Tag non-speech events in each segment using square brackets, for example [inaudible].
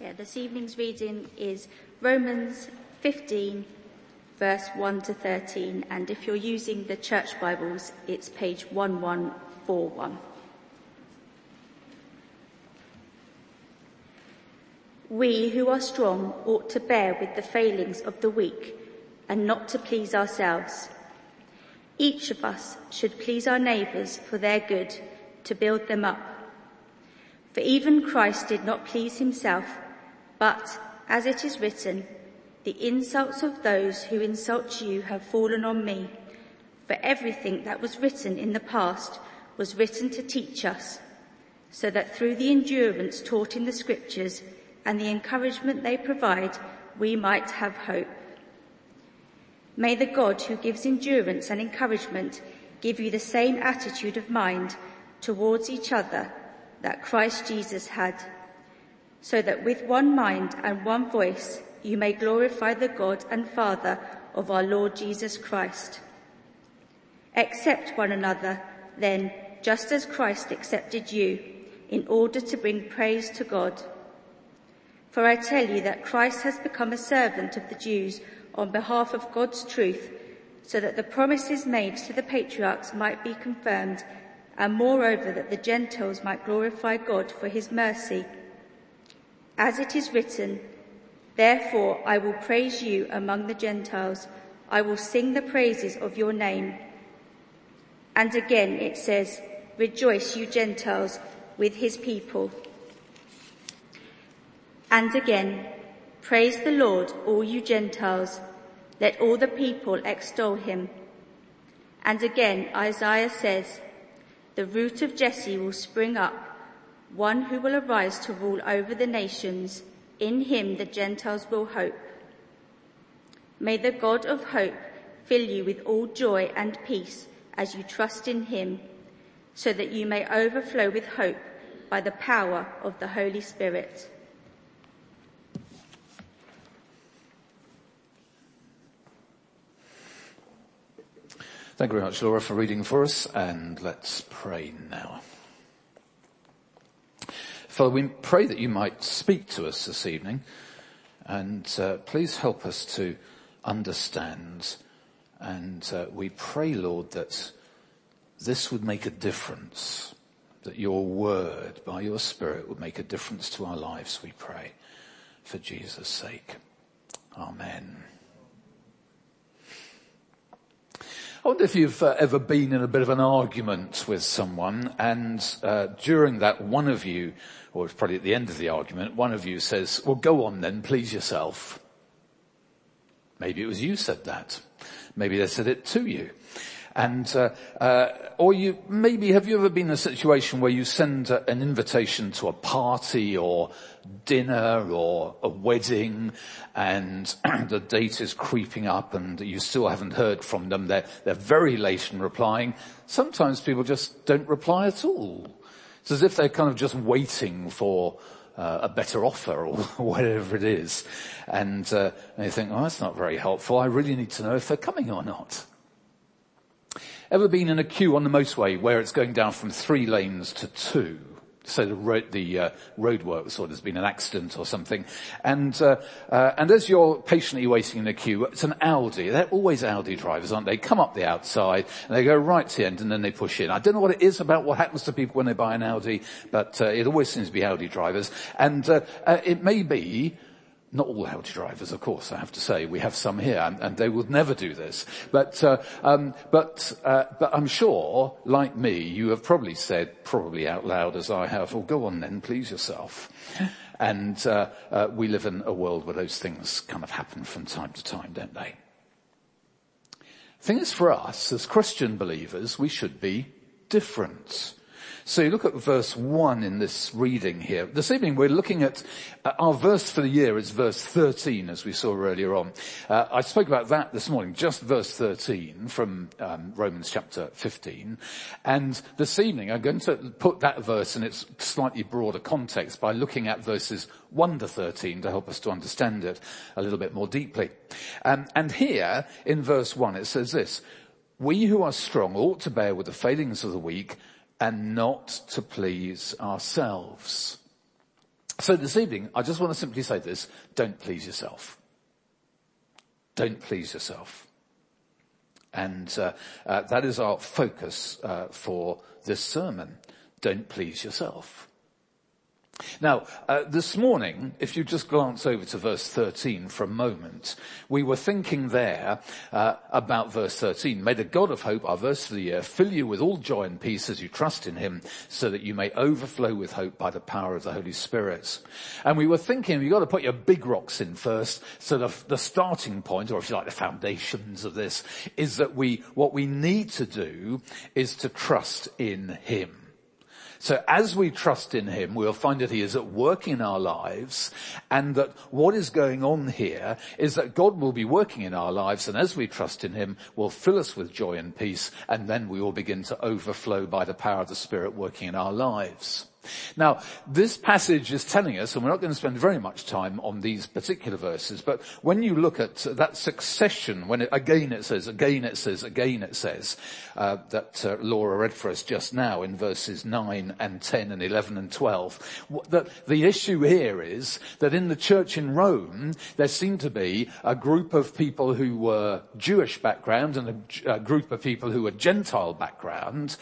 Yeah, this evening's reading is Romans 15, verse 1 to 13, and if you're using the church Bibles, it's page 1141. We who are strong ought to bear with the failings of the weak and not to please ourselves. Each of us should please our neighbours for their good, to build them up. For even Christ did not please himself, but, as it is written, the insults of those who insult you have fallen on me. For everything that was written in the past was written to teach us, so that through the endurance taught in the scriptures and the encouragement they provide, we might have hope. May the God who gives endurance and encouragement give you the same attitude of mind towards each other that Christ Jesus had so that with one mind and one voice you may glorify the God and Father of our Lord Jesus Christ. Accept one another then, just as Christ accepted you, in order to bring praise to God. For I tell you that Christ has become a servant of the Jews on behalf of God's truth, so that the promises made to the patriarchs might be confirmed, and moreover that the Gentiles might glorify God for his mercy as it is written, Therefore I will praise you among the Gentiles. I will sing the praises of your name. And again it says, Rejoice you Gentiles with his people. And again, Praise the Lord, all you Gentiles. Let all the people extol him. And again Isaiah says, The root of Jesse will spring up one who will arise to rule over the nations. In him the Gentiles will hope. May the God of hope fill you with all joy and peace as you trust in him, so that you may overflow with hope by the power of the Holy Spirit. Thank you very much, Laura, for reading for us, and let's pray now. Father, we pray that you might speak to us this evening and uh, please help us to understand. And uh, we pray, Lord, that this would make a difference, that your word by your spirit would make a difference to our lives, we pray, for Jesus' sake. Amen. I wonder if you've uh, ever been in a bit of an argument with someone and uh, during that one of you or it's probably at the end of the argument, one of you says, well go on then, please yourself. Maybe it was you said that. Maybe they said it to you. And, uh, uh, or you, maybe have you ever been in a situation where you send a, an invitation to a party or dinner or a wedding and [clears throat] the date is creeping up and you still haven't heard from them. They're, they're very late in replying. Sometimes people just don't reply at all. It's as if they're kind of just waiting for uh, a better offer or [laughs] whatever it is. And, uh, and you think, oh, that's not very helpful. I really need to know if they're coming or not. Ever been in a queue on the motorway where it's going down from three lanes to two? So the road, the uh, or there's been an accident or something. And, uh, uh, and as you're patiently waiting in the queue, it's an Audi. They're always Audi drivers, aren't they? Come up the outside and they go right to the end and then they push in. I don't know what it is about what happens to people when they buy an Audi, but uh, it always seems to be Audi drivers. And uh, uh, it may be not all Audi drivers, of course, I have to say. We have some here, and, and they would never do this. But, uh, um, but, uh, but I'm sure, like me, you have probably said, probably out loud as I have, well, go on then, please yourself. And uh, uh, we live in a world where those things kind of happen from time to time, don't they? thing is, for us, as Christian believers, we should be different. So you look at verse 1 in this reading here. This evening we're looking at, uh, our verse for the year is verse 13 as we saw earlier on. Uh, I spoke about that this morning, just verse 13 from um, Romans chapter 15. And this evening I'm going to put that verse in its slightly broader context by looking at verses 1 to 13 to help us to understand it a little bit more deeply. Um, and here in verse 1 it says this, we who are strong ought to bear with the failings of the weak and not to please ourselves. So this evening, I just want to simply say this, don't please yourself. Don't please yourself. And uh, uh, that is our focus uh, for this sermon. Don't please yourself. Now, uh, this morning, if you just glance over to verse 13 for a moment, we were thinking there uh, about verse 13. May the God of hope, our verse for the year, fill you with all joy and peace as you trust in him, so that you may overflow with hope by the power of the Holy Spirit. And we were thinking you've got to put your big rocks in first, so the, the starting point, or if you like the foundations of this, is that we, what we need to do is to trust in him. So as we trust in Him, we'll find that He is at work in our lives and that what is going on here is that God will be working in our lives and as we trust in Him will fill us with joy and peace and then we will begin to overflow by the power of the Spirit working in our lives. Now, this passage is telling us, and we're not going to spend very much time on these particular verses, but when you look at that succession, when it, again it says, again it says, again it says, uh, that uh, Laura read for us just now in verses 9 and 10 and 11 and 12, that the issue here is that in the church in Rome, there seemed to be a group of people who were Jewish background and a, a group of people who were Gentile background,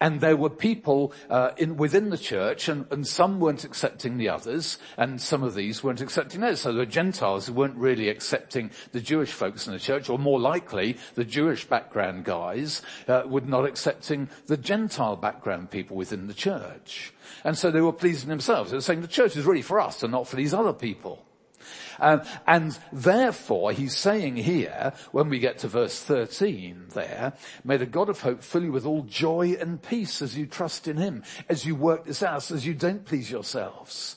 and there were people uh, in, within the church church and, and, some weren't accepting the others and some of these weren't accepting those. So the Gentiles who weren't really accepting the Jewish folks in the church or more likely the Jewish background guys uh, were not accepting the Gentile background people within the church. And so they were pleasing themselves. They were saying the church is really for us and not for these other people. Um, and therefore, he's saying here, when we get to verse 13 there, may the God of hope fill you with all joy and peace as you trust in him, as you work this out, as you don't please yourselves,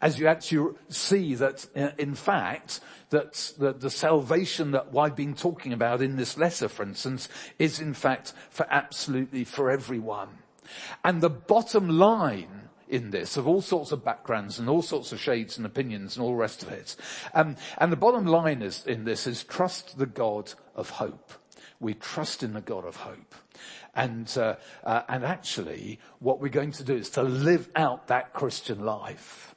as you actually see that, uh, in fact, that the, the, salvation that I've been talking about in this letter, for instance, is in fact for absolutely for everyone. And the bottom line in this of all sorts of backgrounds and all sorts of shades and opinions and all the rest of it. Um, and the bottom line is in this is trust the God of hope. We trust in the God of hope. And, uh, uh, and actually what we're going to do is to live out that Christian life.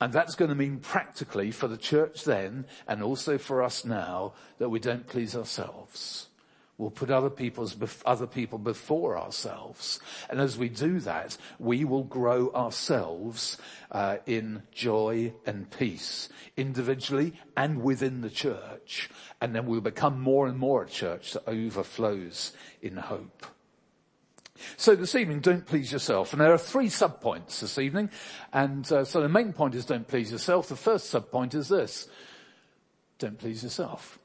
And that's going to mean practically for the church then and also for us now that we don't please ourselves. We'll put other people's, other people before ourselves. And as we do that, we will grow ourselves uh, in joy and peace, individually and within the church. And then we'll become more and more a church that overflows in hope. So this evening, don't please yourself. And there are three subpoints this evening. And uh, so the main point is don't please yourself. The first subpoint is this. Don't please yourself.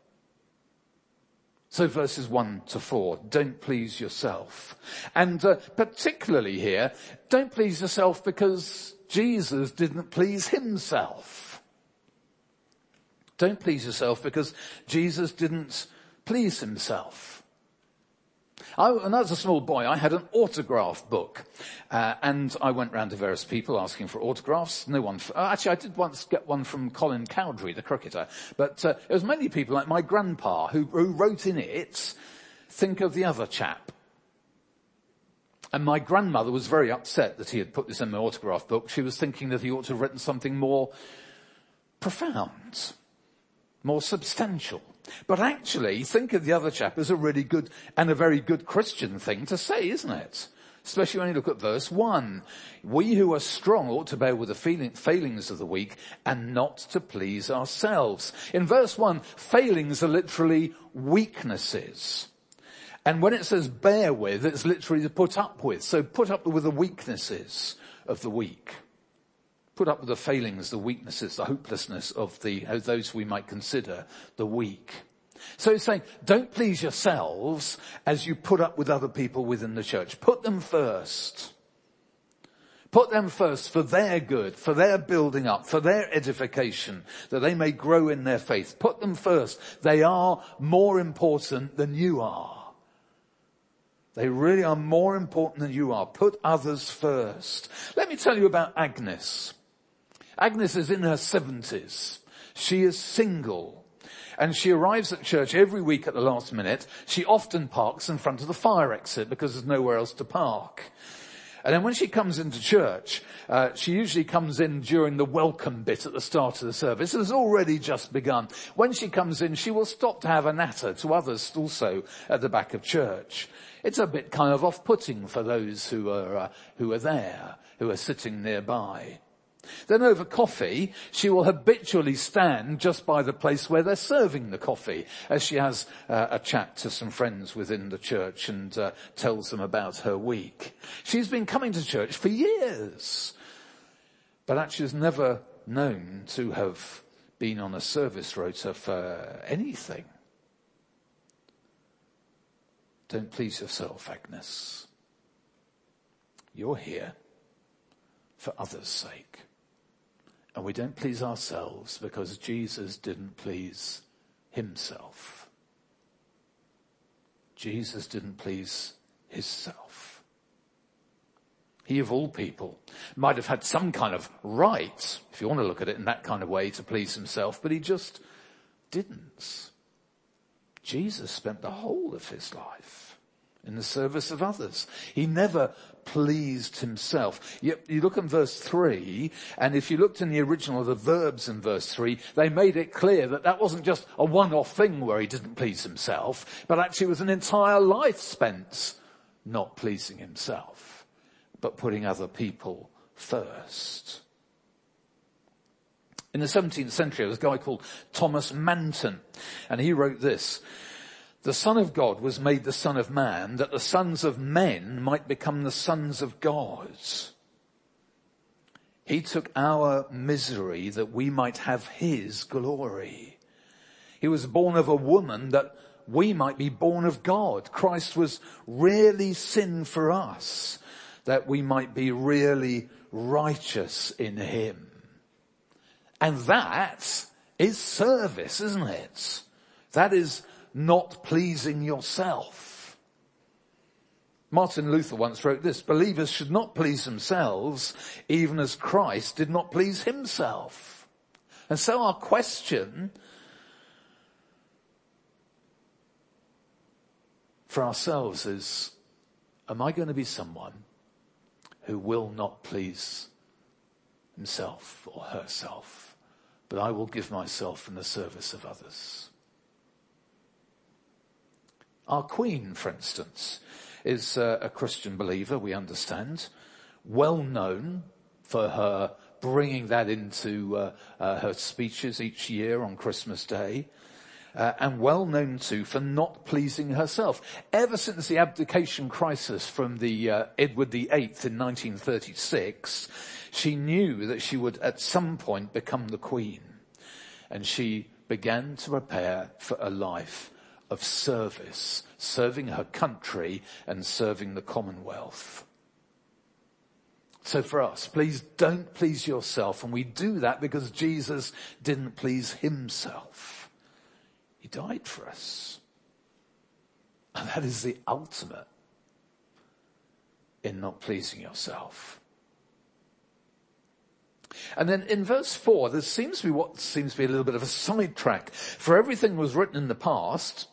So verses 1 to 4, don't please yourself. And uh, particularly here, don't please yourself because Jesus didn't please himself. Don't please yourself because Jesus didn't please himself. I, when I was a small boy, I had an autograph book, uh, and I went round to various people asking for autographs. No one, uh, actually, I did once get one from Colin Cowdrey, the cricketer, but uh, it was mainly people like my grandpa who, who wrote in it, "Think of the other chap." And my grandmother was very upset that he had put this in my autograph book. She was thinking that he ought to have written something more profound, more substantial. But actually, think of the other chap as a really good and a very good Christian thing to say, isn't it? Especially when you look at verse 1. We who are strong ought to bear with the feeling, failings of the weak and not to please ourselves. In verse 1, failings are literally weaknesses. And when it says bear with, it's literally to put up with. So put up with the weaknesses of the weak put up with the failings, the weaknesses, the hopelessness of the, of those we might consider the weak. So he's saying, don't please yourselves as you put up with other people within the church. Put them first. Put them first for their good, for their building up, for their edification, that they may grow in their faith. Put them first. They are more important than you are. They really are more important than you are. Put others first. Let me tell you about Agnes. Agnes is in her seventies. She is single. And she arrives at church every week at the last minute. She often parks in front of the fire exit because there's nowhere else to park. And then when she comes into church, uh, she usually comes in during the welcome bit at the start of the service. It has already just begun. When she comes in, she will stop to have a natter to others also at the back of church. It's a bit kind of off-putting for those who are, uh, who are there, who are sitting nearby. Then over coffee, she will habitually stand just by the place where they're serving the coffee as she has uh, a chat to some friends within the church and uh, tells them about her week. She's been coming to church for years, but actually has never known to have been on a service rota for anything. Don't please yourself, Agnes. You're here for others' sake. And we don't please ourselves because Jesus didn't please himself. Jesus didn't please himself. He of all people might have had some kind of right, if you want to look at it in that kind of way, to please himself, but he just didn't. Jesus spent the whole of his life in the service of others. He never pleased himself. You, you, look in verse 3, and if you looked in the original of the verbs in verse 3, they made it clear that that wasn't just a one-off thing where he didn't please himself, but actually was an entire life spent not pleasing himself, but putting other people first. In the 17th century, there was a guy called Thomas Manton, and he wrote this, the Son of God was made the Son of Man that the sons of men might become the sons of God. He took our misery that we might have His glory. He was born of a woman that we might be born of God. Christ was really sin for us that we might be really righteous in Him. And that is service, isn't it? That is not pleasing yourself. Martin Luther once wrote this, believers should not please themselves even as Christ did not please himself. And so our question for ourselves is, am I going to be someone who will not please himself or herself, but I will give myself in the service of others? Our Queen, for instance, is uh, a Christian believer, we understand, well known for her bringing that into uh, uh, her speeches each year on Christmas Day. Uh, and well known too for not pleasing herself. Ever since the abdication crisis from the uh, Edward VIII in 1936, she knew that she would at some point become the queen. And she began to prepare for a life of service, serving her country and serving the Commonwealth. So for us, please don't please yourself. And we do that because Jesus didn't please himself. He died for us. And that is the ultimate in not pleasing yourself. And then in verse four, there seems to be what seems to be a little bit of a sidetrack. For everything was written in the past,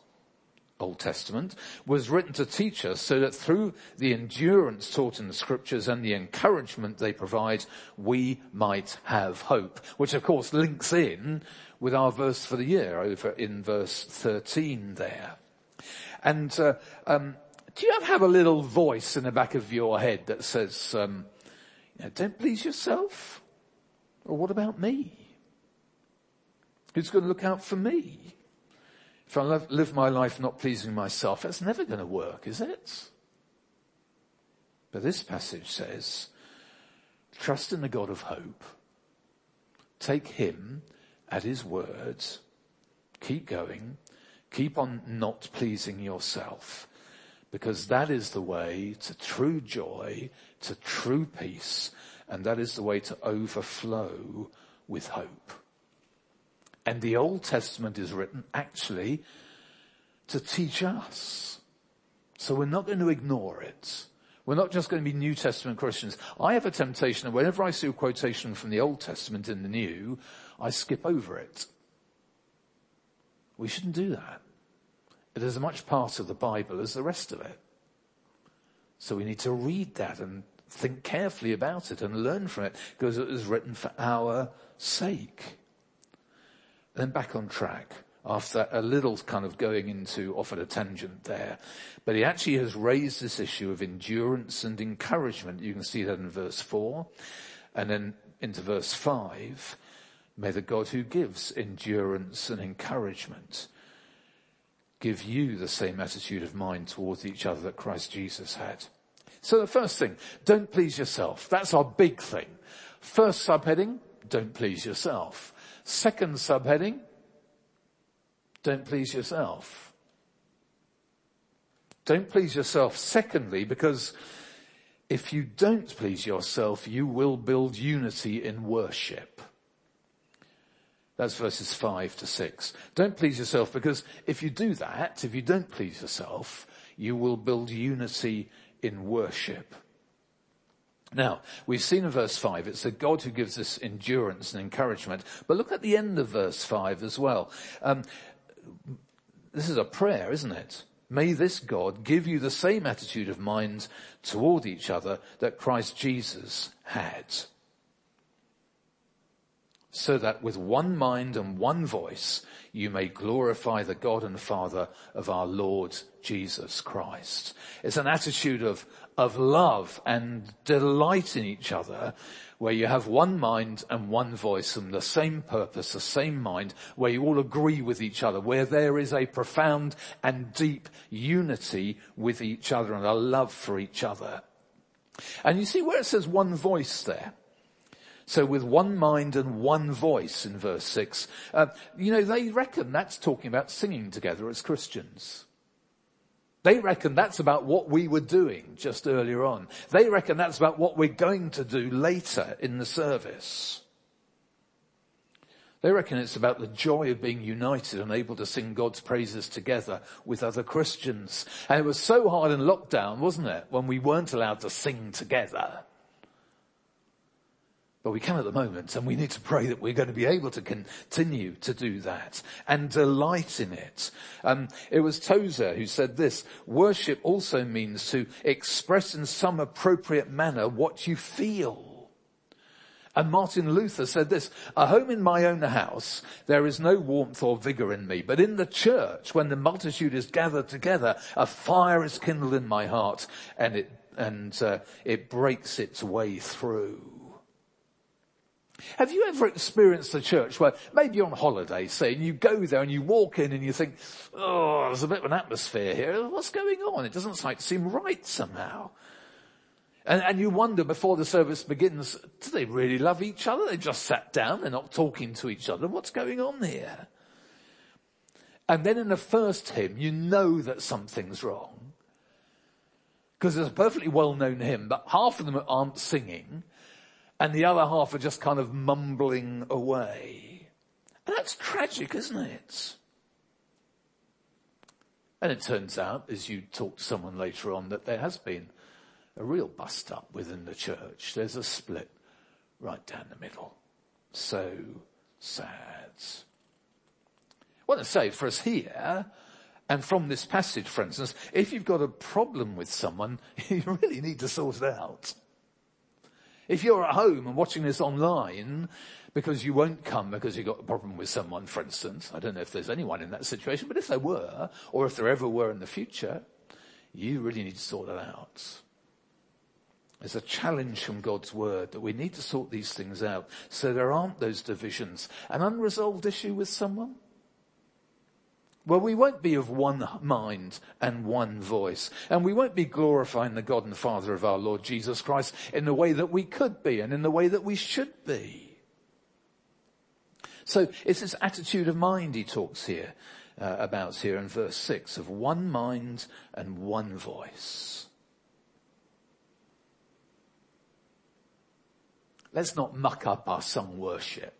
Old Testament was written to teach us so that through the endurance taught in the scriptures and the encouragement they provide, we might have hope. Which of course links in with our verse for the year over in verse 13 there. And uh, um, do you have a little voice in the back of your head that says, um, you know, don't please yourself? Or what about me? Who's going to look out for me? If I live my life not pleasing myself, that's never going to work, is it? But this passage says, trust in the God of hope. Take him at his words. Keep going. Keep on not pleasing yourself because that is the way to true joy, to true peace, and that is the way to overflow with hope. And the Old Testament is written actually to teach us. So we're not going to ignore it. We're not just going to be New Testament Christians. I have a temptation that whenever I see a quotation from the Old Testament in the New, I skip over it. We shouldn't do that. It is as much part of the Bible as the rest of it. So we need to read that and think carefully about it and learn from it because it was written for our sake. Then back on track after a little kind of going into off at a tangent there. But he actually has raised this issue of endurance and encouragement. You can see that in verse four and then into verse five. May the God who gives endurance and encouragement give you the same attitude of mind towards each other that Christ Jesus had. So the first thing, don't please yourself. That's our big thing. First subheading, don't please yourself. Second subheading, don't please yourself. Don't please yourself secondly because if you don't please yourself, you will build unity in worship. That's verses five to six. Don't please yourself because if you do that, if you don't please yourself, you will build unity in worship. Now, we've seen in verse 5, it's a God who gives us endurance and encouragement. But look at the end of verse 5 as well. Um, this is a prayer, isn't it? May this God give you the same attitude of mind toward each other that Christ Jesus had so that with one mind and one voice you may glorify the God and Father of our Lord Jesus Christ. It's an attitude of, of love and delight in each other where you have one mind and one voice and the same purpose, the same mind, where you all agree with each other, where there is a profound and deep unity with each other and a love for each other. And you see where it says one voice there, so with one mind and one voice in verse six, uh, you know, they reckon that's talking about singing together as Christians. They reckon that's about what we were doing just earlier on. They reckon that's about what we're going to do later in the service. They reckon it's about the joy of being united and able to sing God's praises together with other Christians. And it was so hard in lockdown, wasn't it, when we weren't allowed to sing together. We can at the moment and we need to pray that we're going to be able to continue to do that and delight in it. Um, it was Tozer who said this, worship also means to express in some appropriate manner what you feel. And Martin Luther said this, a home in my own house, there is no warmth or vigor in me, but in the church, when the multitude is gathered together, a fire is kindled in my heart and it, and uh, it breaks its way through. Have you ever experienced a church where maybe on holiday, say, and you go there and you walk in and you think, oh, there's a bit of an atmosphere here. What's going on? It doesn't seem right somehow. And, and you wonder before the service begins, do they really love each other? They just sat down, they're not talking to each other. What's going on here? And then in the first hymn, you know that something's wrong. Because it's a perfectly well-known hymn, but half of them aren't singing and the other half are just kind of mumbling away. And that's tragic, isn't it? And it turns out, as you talk to someone later on, that there has been a real bust up within the church. There's a split right down the middle. So sad. Well, I say for us here, and from this passage, for instance, if you've got a problem with someone, [laughs] you really need to sort it out. If you're at home and watching this online because you won't come because you've got a problem with someone, for instance, I don't know if there's anyone in that situation, but if there were, or if there ever were in the future, you really need to sort that out. There's a challenge from God's word that we need to sort these things out so there aren't those divisions. An unresolved issue with someone? Well, we won't be of one mind and one voice. And we won't be glorifying the God and Father of our Lord Jesus Christ in the way that we could be and in the way that we should be. So it's this attitude of mind he talks here uh, about here in verse six of one mind and one voice. Let's not muck up our sung worship.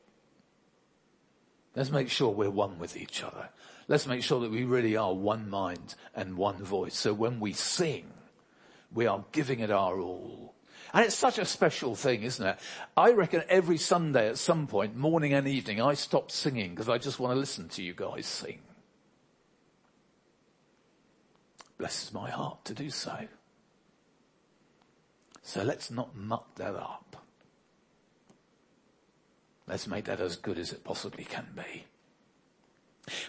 Let's make sure we're one with each other. Let's make sure that we really are one mind and one voice. So when we sing, we are giving it our all. And it's such a special thing, isn't it? I reckon every Sunday at some point, morning and evening, I stop singing because I just want to listen to you guys sing. Blesses my heart to do so. So let's not muck that up. Let's make that as good as it possibly can be.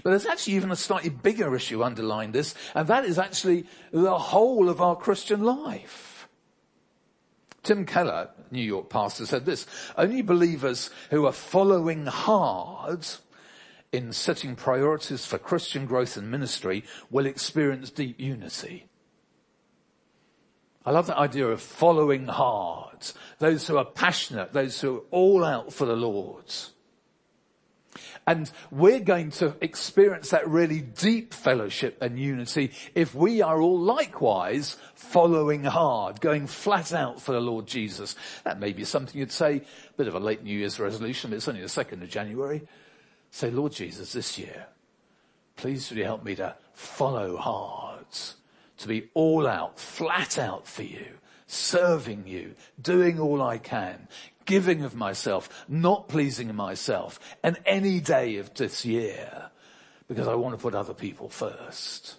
But there's actually even a slightly bigger issue underlying this, and that is actually the whole of our Christian life. Tim Keller, New York pastor, said this, only believers who are following hard in setting priorities for Christian growth and ministry will experience deep unity. I love that idea of following hard. Those who are passionate, those who are all out for the Lord. And we're going to experience that really deep fellowship and unity if we are all likewise following hard, going flat out for the Lord Jesus. That may be something you'd say, a bit of a late New Year's resolution, but it's only the 2nd of January. Say, Lord Jesus, this year, please would you help me to follow hard, to be all out, flat out for you, serving you, doing all I can, giving of myself, not pleasing myself, and any day of this year, because I want to put other people first.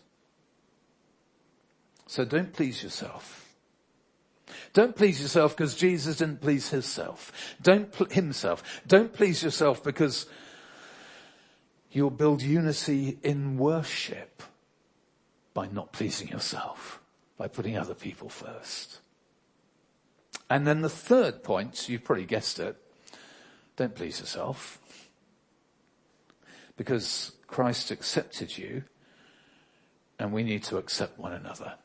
So don't please yourself. Don't please yourself because Jesus didn't please himself. Don't pl- himself. Don't please yourself because you'll build unity in worship by not pleasing yourself, by putting other people first. And then the third point, you've probably guessed it, don't please yourself. Because Christ accepted you and we need to accept one another.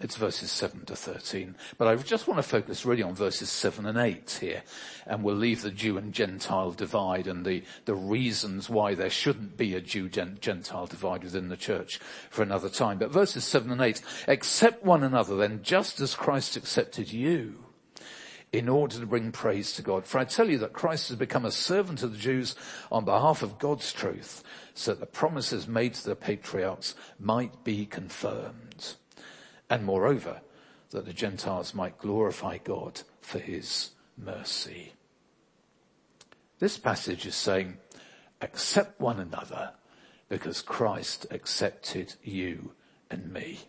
It's verses 7 to 13. But I just want to focus really on verses 7 and 8 here. And we'll leave the Jew and Gentile divide and the, the reasons why there shouldn't be a Jew-Gentile divide within the church for another time. But verses 7 and 8, accept one another then just as Christ accepted you in order to bring praise to God. For I tell you that Christ has become a servant of the Jews on behalf of God's truth so that the promises made to the patriarchs might be confirmed and moreover, that the Gentiles might glorify God for his mercy. This passage is saying, accept one another because Christ accepted you and me.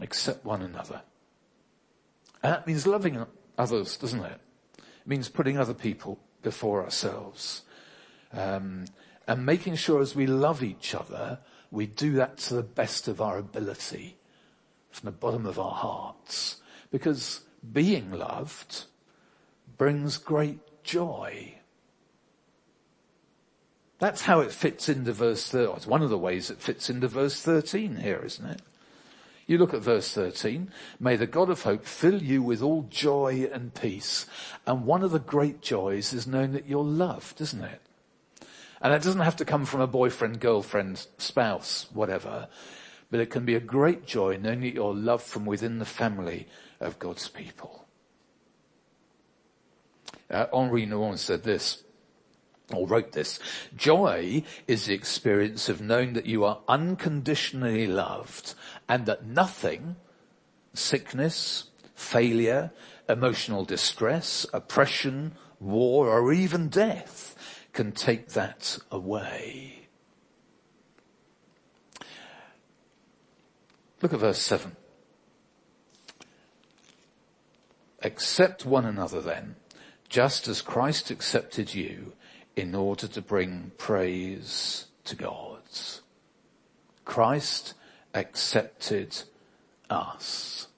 Accept one another. And that means loving others, doesn't it? It means putting other people before ourselves. Um, and making sure as we love each other, we do that to the best of our ability from the bottom of our hearts. Because being loved brings great joy. That's how it fits into verse 13. It's one of the ways it fits into verse 13 here, isn't it? You look at verse 13. May the God of hope fill you with all joy and peace. And one of the great joys is knowing that you're loved, isn't it? And that doesn't have to come from a boyfriend, girlfriend, spouse, whatever. But it can be a great joy knowing that you're loved from within the family of God's people. Uh, Henri Nouwen said this, or wrote this, joy is the experience of knowing that you are unconditionally loved and that nothing, sickness, failure, emotional distress, oppression, war, or even death can take that away. Look at verse 7. Accept one another then, just as Christ accepted you in order to bring praise to God. Christ accepted us.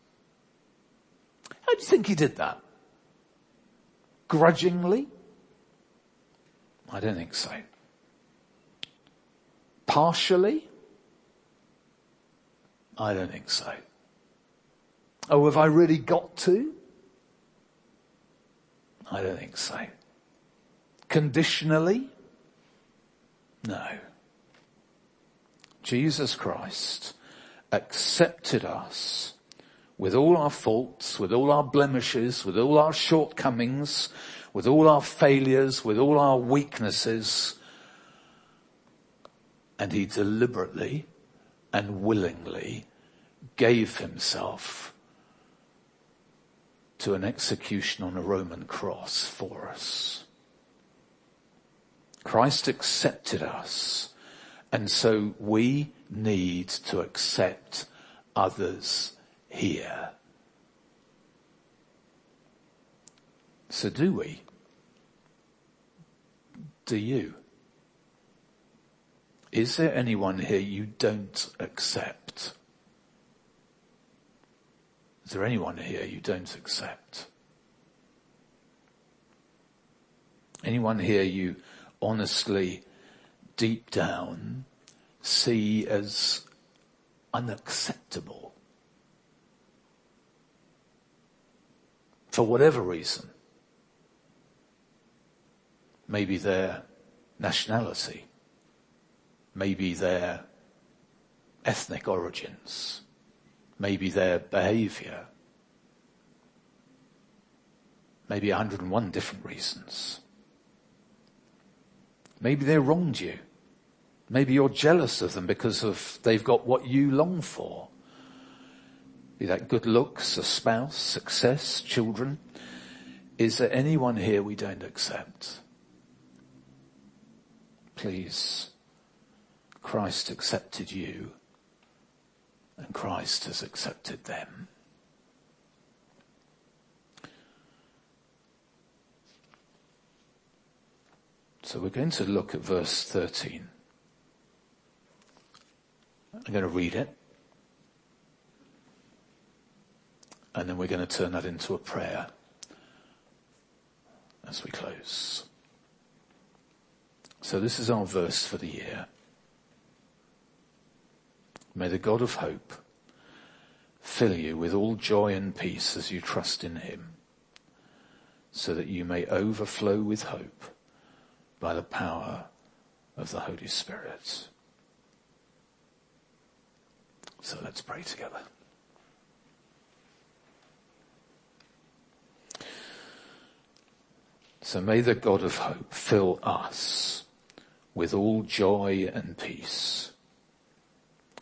How do you think he did that? Grudgingly? I don't think so. Partially? I don't think so. Oh, have I really got to? I don't think so. Conditionally? No. Jesus Christ accepted us with all our faults, with all our blemishes, with all our shortcomings, with all our failures, with all our weaknesses. And he deliberately and willingly gave himself to an execution on a Roman cross for us. Christ accepted us and so we need to accept others here. So do we? Do you? Is there anyone here you don't accept? Is there anyone here you don't accept? Anyone here you honestly, deep down, see as unacceptable? For whatever reason. Maybe their nationality. Maybe their ethnic origins. Maybe their behavior. Maybe 101 different reasons. Maybe they wronged you. Maybe you're jealous of them because of they've got what you long for. Be that good looks, a spouse, success, children. Is there anyone here we don't accept? Please, Christ accepted you and Christ has accepted them. So we're going to look at verse 13. I'm going to read it. And then we're going to turn that into a prayer as we close. So this is our verse for the year. May the God of hope fill you with all joy and peace as you trust in him, so that you may overflow with hope by the power of the Holy Spirit. So let's pray together. So may the God of hope fill us with all joy and peace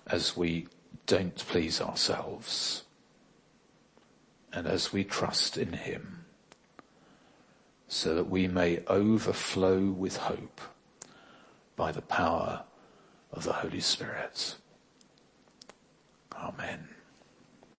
as we don't please ourselves and as we trust in him so that we may overflow with hope by the power of the Holy Spirit. Amen.